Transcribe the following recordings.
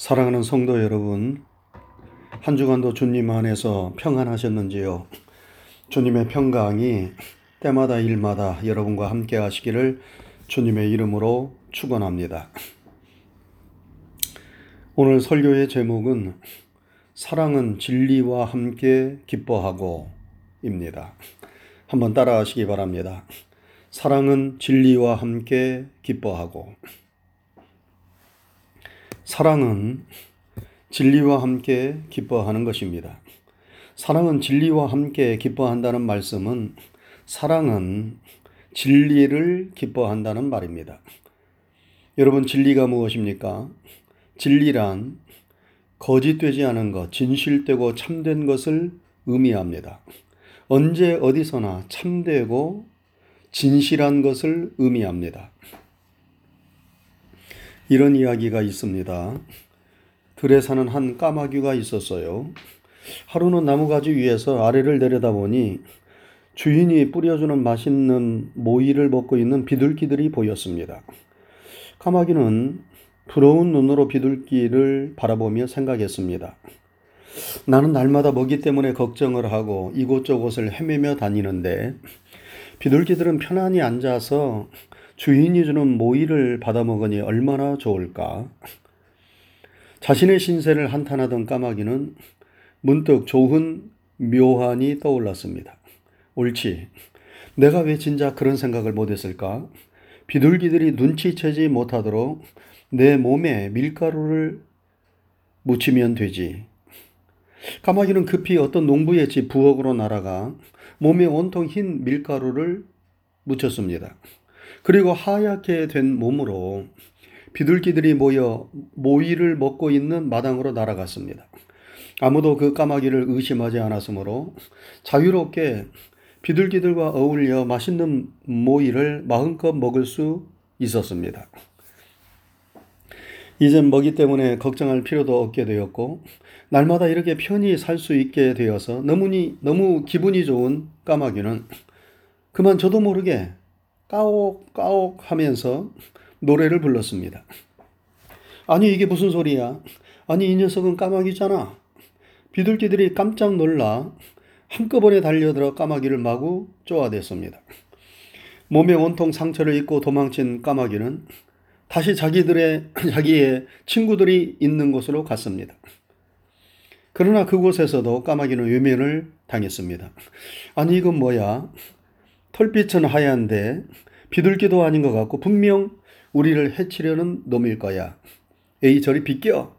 사랑하는 성도 여러분, 한 주간도 주님 안에서 평안하셨는지요? 주님의 평강이 때마다 일마다 여러분과 함께 하시기를 주님의 이름으로 축원합니다. 오늘 설교의 제목은 사랑은 진리와 함께 기뻐하고입니다. 한번 따라하시기 바랍니다. 사랑은 진리와 함께 기뻐하고 사랑은 진리와 함께 기뻐하는 것입니다. 사랑은 진리와 함께 기뻐한다는 말씀은 사랑은 진리를 기뻐한다는 말입니다. 여러분, 진리가 무엇입니까? 진리란 거짓되지 않은 것, 진실되고 참된 것을 의미합니다. 언제 어디서나 참되고 진실한 것을 의미합니다. 이런 이야기가 있습니다. 들에 사는 한 까마귀가 있었어요. 하루는 나무가지 위에서 아래를 내려다보니 주인이 뿌려주는 맛있는 모이를 먹고 있는 비둘기들이 보였습니다. 까마귀는 부러운 눈으로 비둘기를 바라보며 생각했습니다. 나는 날마다 먹이 때문에 걱정을 하고 이곳저곳을 헤매며 다니는데 비둘기들은 편안히 앉아서 주인이 주는 모이를 받아먹으니 얼마나 좋을까? 자신의 신세를 한탄하던 까마귀는 문득 좋은 묘한이 떠올랐습니다. 옳지. 내가 왜 진작 그런 생각을 못했을까? 비둘기들이 눈치채지 못하도록 내 몸에 밀가루를 묻히면 되지. 까마귀는 급히 어떤 농부의 집 부엌으로 날아가 몸에 온통 흰 밀가루를 묻혔습니다. 그리고 하얗게 된 몸으로 비둘기들이 모여 모이를 먹고 있는 마당으로 날아갔습니다. 아무도 그 까마귀를 의심하지 않았으므로 자유롭게 비둘기들과 어울려 맛있는 모이를 마음껏 먹을 수 있었습니다. 이젠 먹이 때문에 걱정할 필요도 없게 되었고 날마다 이렇게 편히 살 수 있게 되어서 너무니 너무 기분이 좋은 까마귀는 그만 저도 모르게 까옥 까옥 하면서 노래를 불렀습니다. 아니 이게 무슨 소리야? 아니 이 녀석은 까마귀잖아. 비둘기들이 깜짝 놀라 한꺼번에 달려들어 까마귀를 마구 쪼아댔습니다. 몸에 온통 상처를 입고 도망친 까마귀는 다시 자기들의 자기의 친구들이 있는 곳으로 갔습니다. 그러나 그곳에서도 까마귀는 외면을 당했습니다. 아니 이건 뭐야? 털빛은 하얀데 비둘기도 아닌 것 같고 분명 우리를 해치려는 놈일 거야. 에이 저리 비껴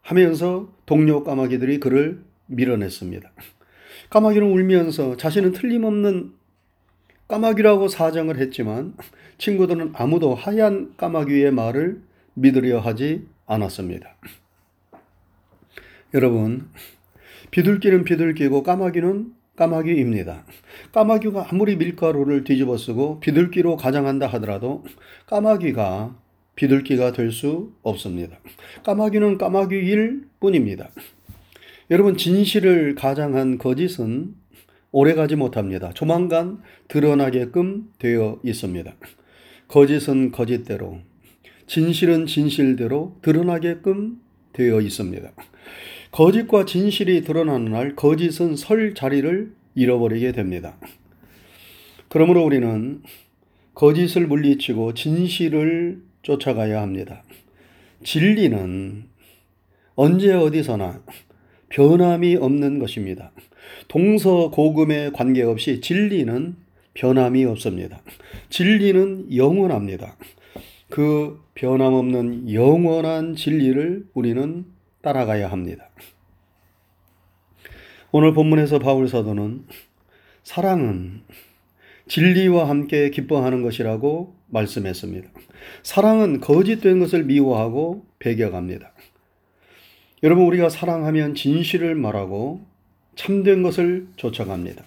하면서 동료 까마귀들이 그를 밀어냈습니다. 까마귀는 울면서 자신은 틀림없는 까마귀라고 사정을 했지만 친구들은 아무도 하얀 까마귀의 말을 믿으려 하지 않았습니다. 여러분, 비둘기는 비둘기고 까마귀는 까마귀입니다. 까마귀가 아무리 밀가루를 뒤집어 쓰고 비둘기로 가장한다 하더라도 까마귀가 비둘기가 될 수 없습니다. 까마귀는 까마귀일 뿐입니다. 여러분, 진실을 가장한 거짓은 오래가지 못합니다. 조만간 드러나게끔 되어 있습니다. 거짓은 거짓대로, 진실은 진실대로 드러나게끔 되어 있습니다. 거짓과 진실이 드러나는 날 거짓은 설 자리를 잃어버리게 됩니다. 그러므로 우리는 거짓을 물리치고 진실을 쫓아가야 합니다. 진리는 언제 어디서나 변함이 없는 것입니다. 동서고금에 관계없이 진리는 변함이 없습니다. 진리는 영원합니다. 그 변함없는 영원한 진리를 우리는 따라가야 합니다. 오늘 본문에서 바울 사도는 사랑은 진리와 함께 기뻐하는 것이라고 말씀했습니다. 사랑은 거짓된 것을 미워하고 배격합니다. 여러분, 우리가 사랑하면 진실을 말하고 참된 것을 쫓아갑니다.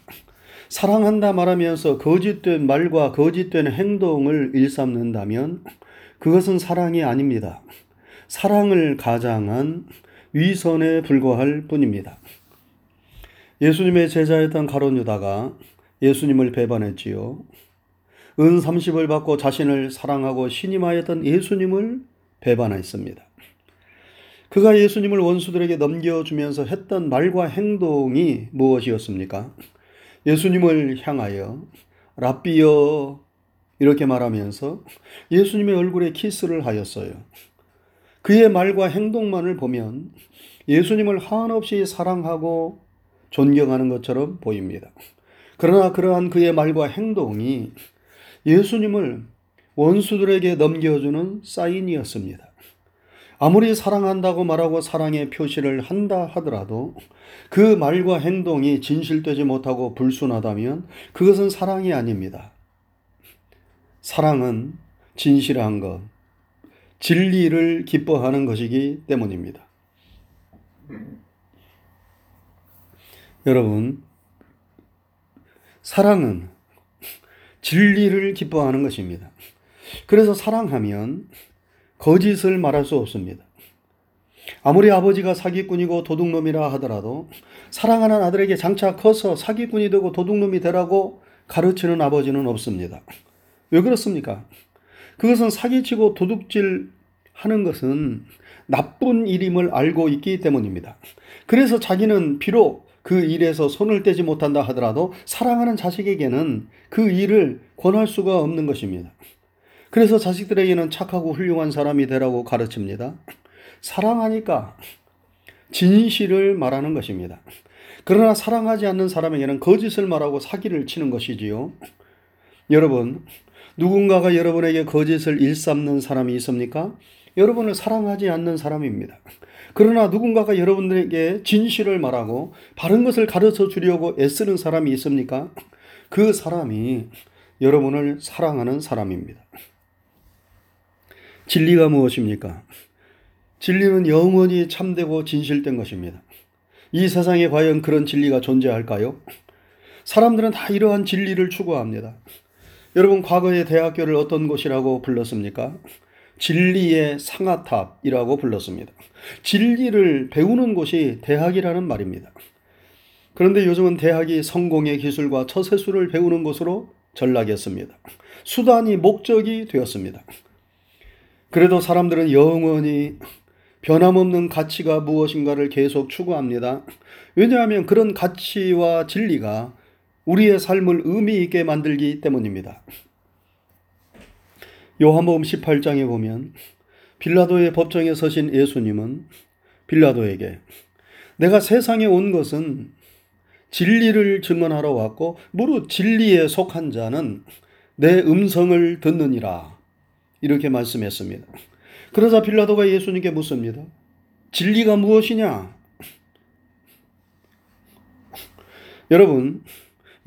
사랑한다 말하면서 거짓된 말과 거짓된 행동을 일삼는다면 그것은 사랑이 아닙니다. 사랑을 가장한 위선에 불과할 뿐입니다. 예수님의 제자였던 가론 유다가 예수님을 배반했지요. 은 30을 받고 자신을 사랑하고 신임하였던 예수님을 배반했습니다. 그가 예수님을 원수들에게 넘겨주면서 했던 말과 행동이 무엇이었습니까? 예수님을 향하여 랍비여 이렇게 말하면서 예수님의 얼굴에 키스를 하였어요. 그의 말과 행동만을 보면 예수님을 한없이 사랑하고 존경하는 것처럼 보입니다. 그러나 그러한 그의 말과 행동이 예수님을 원수들에게 넘겨주는 사인이었습니다. 아무리 사랑한다고 말하고 사랑의 표시를 한다 하더라도 그 말과 행동이 진실되지 못하고 불순하다면 그것은 사랑이 아닙니다. 사랑은 진실한 것, 진리를 기뻐하는 것이기 때문입니다. 여러분, 사랑은 진리를 기뻐하는 것입니다. 그래서 사랑하면 거짓을 말할 수 없습니다. 아무리 아버지가 사기꾼이고 도둑놈이라 하더라도 사랑하는 아들에게 장차 커서 사기꾼이 되고 도둑놈이 되라고 가르치는 아버지는 없습니다. 왜 그렇습니까? 그것은 사기치고 도둑질 하는 것은 나쁜 일임을 알고 있기 때문입니다. 그래서 자기는 비록 그 일에서 손을 떼지 못한다 하더라도 사랑하는 자식에게는 그 일을 권할 수가 없는 것입니다. 그래서 자식들에게는 착하고 훌륭한 사람이 되라고 가르칩니다. 사랑하니까 진실을 말하는 것입니다. 그러나 사랑하지 않는 사람에게는 거짓을 말하고 사기를 치는 것이지요. 여러분, 누군가가 여러분에게 거짓을 일삼는 사람이 있습니까? 여러분을 사랑하지 않는 사람입니다. 그러나 누군가가 여러분들에게 진실을 말하고 바른 것을 가르쳐 주려고 애쓰는 사람이 있습니까? 그 사람이 여러분을 사랑하는 사람입니다. 진리가 무엇입니까? 진리는 영원히 참되고 진실된 것입니다. 이 세상에 과연 그런 진리가 존재할까요? 사람들은 다 이러한 진리를 추구합니다. 여러분, 과거의 대학교를 어떤 곳이라고 불렀습니까? 진리의 상아탑이라고 불렀습니다. 진리를 배우는 곳이 대학이라는 말입니다. 그런데 요즘은 대학이 성공의 기술과 처세술을 배우는 곳으로 전락했습니다. 수단이 목적이 되었습니다. 그래도 사람들은 영원히 변함없는 가치가 무엇인가를 계속 추구합니다. 왜냐하면 그런 가치와 진리가 우리의 삶을 의미 있게 만들기 때문입니다. 요한복음 18장에 보면 빌라도의 법정에 서신 예수님은 빌라도에게 내가 세상에 온 것은 진리를 증언하러 왔고 무릇 진리에 속한 자는 내 음성을 듣느니라 이렇게 말씀했습니다. 그러자 빌라도가 예수님께 묻습니다. 진리가 무엇이냐? 여러분,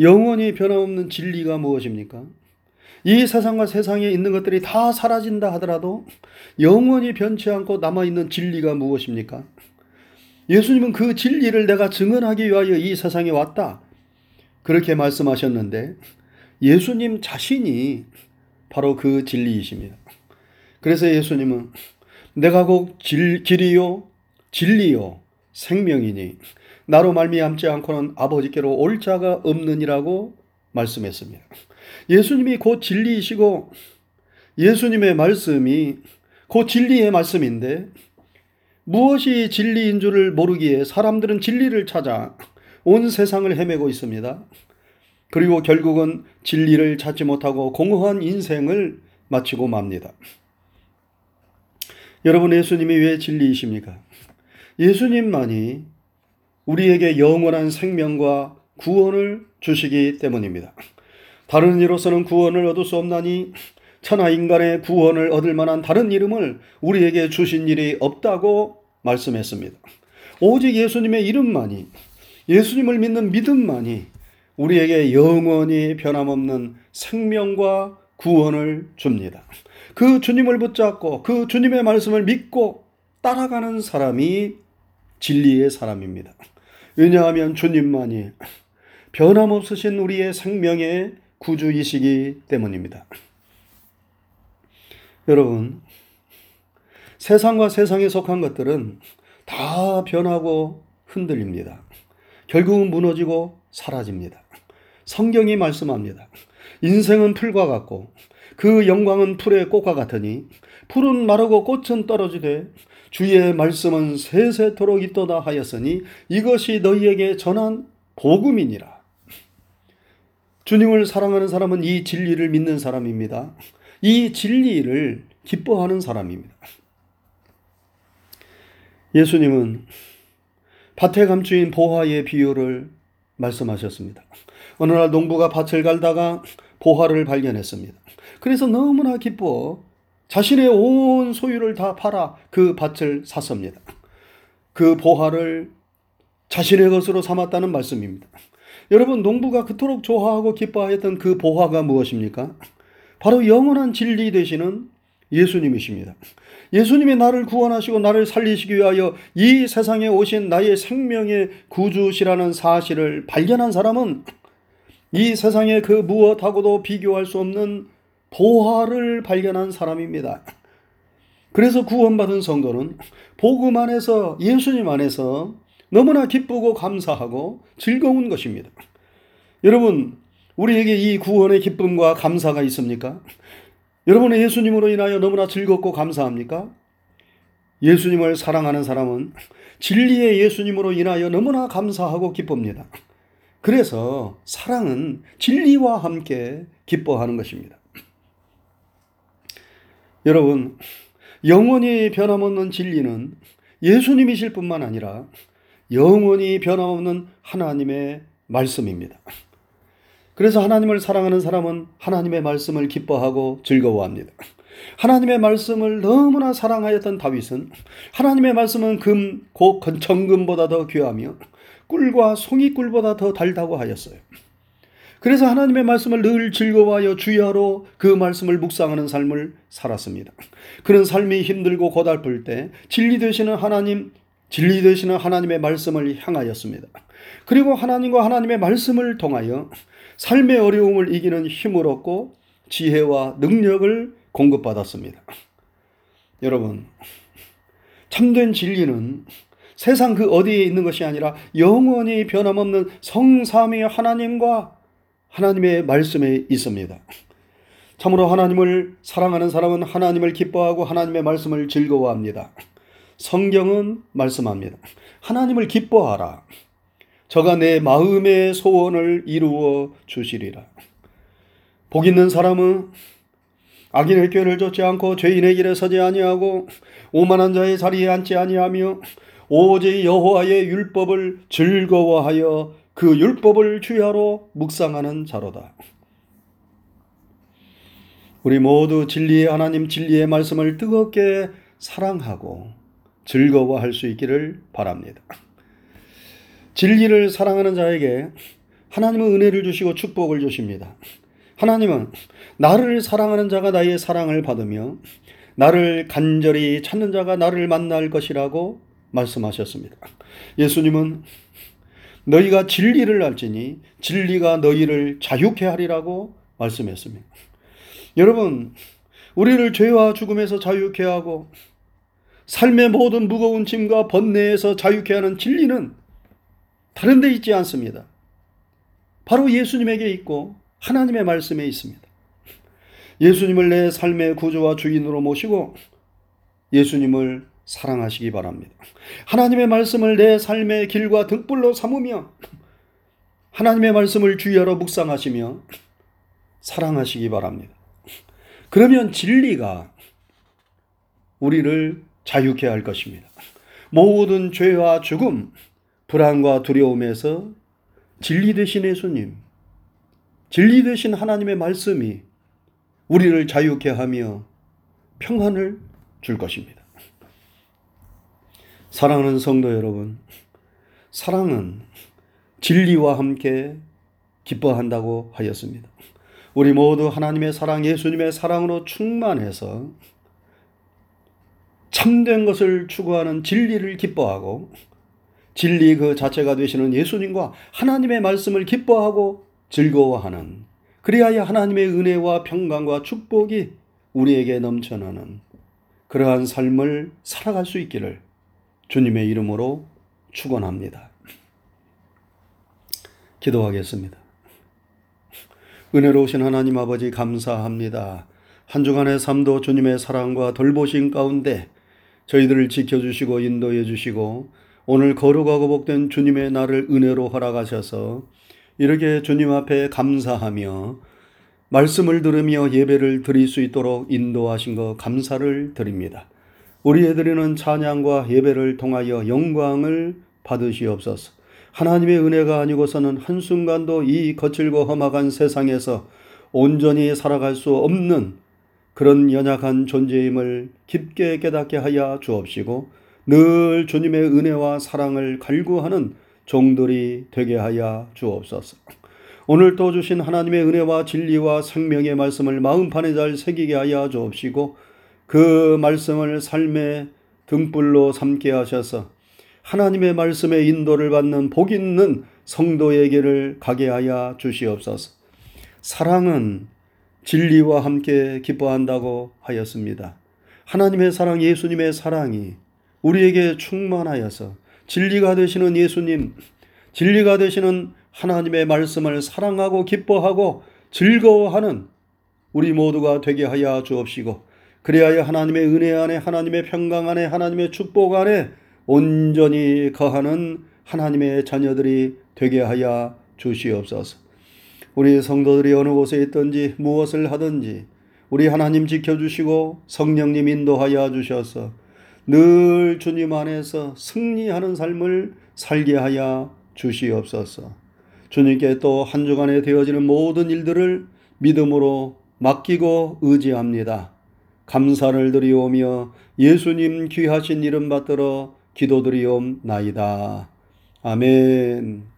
영원히 변함없는 진리가 무엇입니까? 이 세상과 세상에 있는 것들이 다 사라진다 하더라도 영원히 변치 않고 남아있는 진리가 무엇입니까? 예수님은 그 진리를 내가 증언하기 위하여 이 세상에 왔다. 그렇게 말씀하셨는데 예수님 자신이 바로 그 진리이십니다. 그래서 예수님은 내가 곧 질, 길이요 진리요 생명이니 나로 말미암지 않고는 아버지께로 올 자가 없느니라고 말씀했습니다. 예수님이 곧 진리이시고 예수님의 말씀이 곧 진리의 말씀인데 무엇이 진리인 줄을 모르기에 사람들은 진리를 찾아 온 세상을 헤매고 있습니다. 그리고 결국은 진리를 찾지 못하고 공허한 인생을 마치고 맙니다. 여러분, 예수님이 왜 진리이십니까? 예수님만이 우리에게 영원한 생명과 구원을 주시기 때문입니다. 다른 이로서는 구원을 얻을 수 없나니 천하 인간의 구원을 얻을 만한 다른 이름을 우리에게 주신 일이 없다고 말씀했습니다. 오직 예수님의 이름만이 예수님을 믿는 믿음만이 우리에게 영원히 변함없는 생명과 구원을 줍니다. 그 주님을 붙잡고 그 주님의 말씀을 믿고 따라가는 사람이 진리의 사람입니다. 왜냐하면 주님만이 변함없으신 우리의 생명의 구주이시기 때문입니다. 여러분, 세상과 세상에 속한 것들은 다 변하고 흔들립니다. 결국은 무너지고 사라집니다. 성경이 말씀합니다. 인생은 풀과 같고 그 영광은 풀의 꽃과 같으니 풀은 마르고 꽃은 떨어지되 주의 말씀은 세세토록 있도다 하였으니 이것이 너희에게 전한 복음이니라. 주님을 사랑하는 사람은 이 진리를 믿는 사람입니다. 이 진리를 기뻐하는 사람입니다. 예수님은 밭에 감추인 보화의 비유를 말씀하셨습니다. 어느 날 농부가 밭을 갈다가 보화를 발견했습니다. 그래서 너무나 기뻐 자신의 온 소유를 다 팔아 그 밭을 샀습니다. 그 보화를 자신의 것으로 삼았다는 말씀입니다. 여러분, 농부가 그토록 좋아하고 기뻐하였던 그 보화가 무엇입니까? 바로 영원한 진리 되시는 예수님이십니다. 예수님이 나를 구원하시고 나를 살리시기 위하여 이 세상에 오신 나의 생명의 구주시라는 사실을 발견한 사람은 이 세상의 그 무엇하고도 비교할 수 없는 보화를 발견한 사람입니다. 그래서 구원받은 성도는 복음 안에서 예수님 안에서 너무나 기쁘고 감사하고 즐거운 것입니다. 여러분, 우리에게 이 구원의 기쁨과 감사가 있습니까? 여러분의 예수님으로 인하여 너무나 즐겁고 감사합니까? 예수님을 사랑하는 사람은 진리의 예수님으로 인하여 너무나 감사하고 기쁩니다. 그래서 사랑은 진리와 함께 기뻐하는 것입니다. 여러분, 영원히 변함없는 진리는 예수님이실 뿐만 아니라 영원히 변함없는 하나님의 말씀입니다. 그래서 하나님을 사랑하는 사람은 하나님의 말씀을 기뻐하고 즐거워합니다. 하나님의 말씀을 너무나 사랑하였던 다윗은 하나님의 말씀은 금, 곧 정금보다 더 귀하며 꿀과 송이꿀보다 더 달다고 하였어요. 그래서 하나님의 말씀을 늘 즐거워하여 주야로 그 말씀을 묵상하는 삶을 살았습니다. 그런 삶이 힘들고 고달플 때 진리 되시는 하나님, 진리 되시는 하나님의 말씀을 향하였습니다. 그리고 하나님과 하나님의 말씀을 통하여 삶의 어려움을 이기는 힘을 얻고 지혜와 능력을 공급받았습니다. 여러분, 참된 진리는 세상 그 어디에 있는 것이 아니라 영원히 변함없는 성삼위 하나님과 하나님의 말씀에 있습니다. 참으로 하나님을 사랑하는 사람은 하나님을 기뻐하고 하나님의 말씀을 즐거워합니다. 성경은 말씀합니다. 하나님을 기뻐하라. 저가 내 마음의 소원을 이루어 주시리라. 복 있는 사람은 악인의 꾀를 쫓지 않고 죄인의 길에 서지 아니하고 오만한 자의 자리에 앉지 아니하며 오직 여호와의 율법을 즐거워하여 그 율법을 주야로 묵상하는 자로다. 우리 모두 진리의 하나님 진리의 말씀을 뜨겁게 사랑하고 즐거워할 수 있기를 바랍니다. 진리를 사랑하는 자에게 하나님은 은혜를 주시고 축복을 주십니다. 하나님은 나를 사랑하는 자가 나의 사랑을 받으며 나를 간절히 찾는 자가 나를 만날 것이라고 말씀하셨습니다. 예수님은 너희가 진리를 알지니 진리가 너희를 자유케 하리라고 말씀했습니다. 여러분, 우리를 죄와 죽음에서 자유케 하고 삶의 모든 무거운 짐과 번뇌에서 자유케 하는 진리는 다른 데 있지 않습니다. 바로 예수님에게 있고 하나님의 말씀에 있습니다. 예수님을 내 삶의 구주와 주인으로 모시고 예수님을 사랑하시기 바랍니다. 하나님의 말씀을 내 삶의 길과 등불로 삼으며 하나님의 말씀을 주여로 묵상하시며 사랑하시기 바랍니다. 그러면 진리가 우리를 자유케 할 것입니다. 모든 죄와 죽음, 불안과 두려움에서 진리 되신 예수님, 진리 되신 하나님의 말씀이 우리를 자유케 하며 평안을 줄 것입니다. 사랑하는 성도 여러분, 사랑은 진리와 함께 기뻐한다고 하였습니다. 우리 모두 하나님의 사랑, 예수님의 사랑으로 충만해서 참된 것을 추구하는 진리를 기뻐하고 진리 그 자체가 되시는 예수님과 하나님의 말씀을 기뻐하고 즐거워하는 그리하여 하나님의 은혜와 평강과 축복이 우리에게 넘쳐나는 그러한 삶을 살아갈 수 있기를 주님의 이름으로 축원합니다. 기도하겠습니다. 은혜로우신 하나님 아버지 감사합니다. 한 주간의 삶도 주님의 사랑과 돌보심 가운데 저희들을 지켜주시고 인도해 주시고 오늘 거룩하고 복된 주님의 날을 은혜로 허락하셔서 이렇게 주님 앞에 감사하며 말씀을 들으며 예배를 드릴 수 있도록 인도하신 것 감사를 드립니다. 우리의 드리는 찬양과 예배를 통하여 영광을 받으시옵소서. 하나님의 은혜가 아니고서는 한순간도 이 거칠고 험악한 세상에서 온전히 살아갈 수 없는 그런 연약한 존재임을 깊게 깨닫게 하여 주옵시고 늘 주님의 은혜와 사랑을 갈구하는 종들이 되게 하여 주옵소서. 오늘 또 주신 하나님의 은혜와 진리와 생명의 말씀을 마음판에 잘 새기게 하여 주옵시고 그 말씀을 삶의 등불로 삼게 하셔서 하나님의 말씀의 인도를 받는 복 있는 성도에게를 가게 하여 주시옵소서. 사랑은 진리와 함께 기뻐한다고 하였습니다. 하나님의 사랑, 예수님의 사랑이 우리에게 충만하여서 진리가 되시는 예수님, 진리가 되시는 하나님의 말씀을 사랑하고 기뻐하고 즐거워하는 우리 모두가 되게 하여 주옵시고, 그리하여 하나님의 은혜 안에, 하나님의 평강 안에, 하나님의 축복 안에 온전히 거하는 하나님의 자녀들이 되게 하여 주시옵소서. 우리 성도들이 어느 곳에 있든지 무엇을 하든지 우리 하나님 지켜주시고 성령님 인도하여 주셔서 늘 주님 안에서 승리하는 삶을 살게 하여 주시옵소서. 주님께 또 한 주간에 되어지는 모든 일들을 믿음으로 맡기고 의지합니다. 감사를 드리오며 예수님 귀하신 이름 받들어 기도드리옵나이다. 아멘.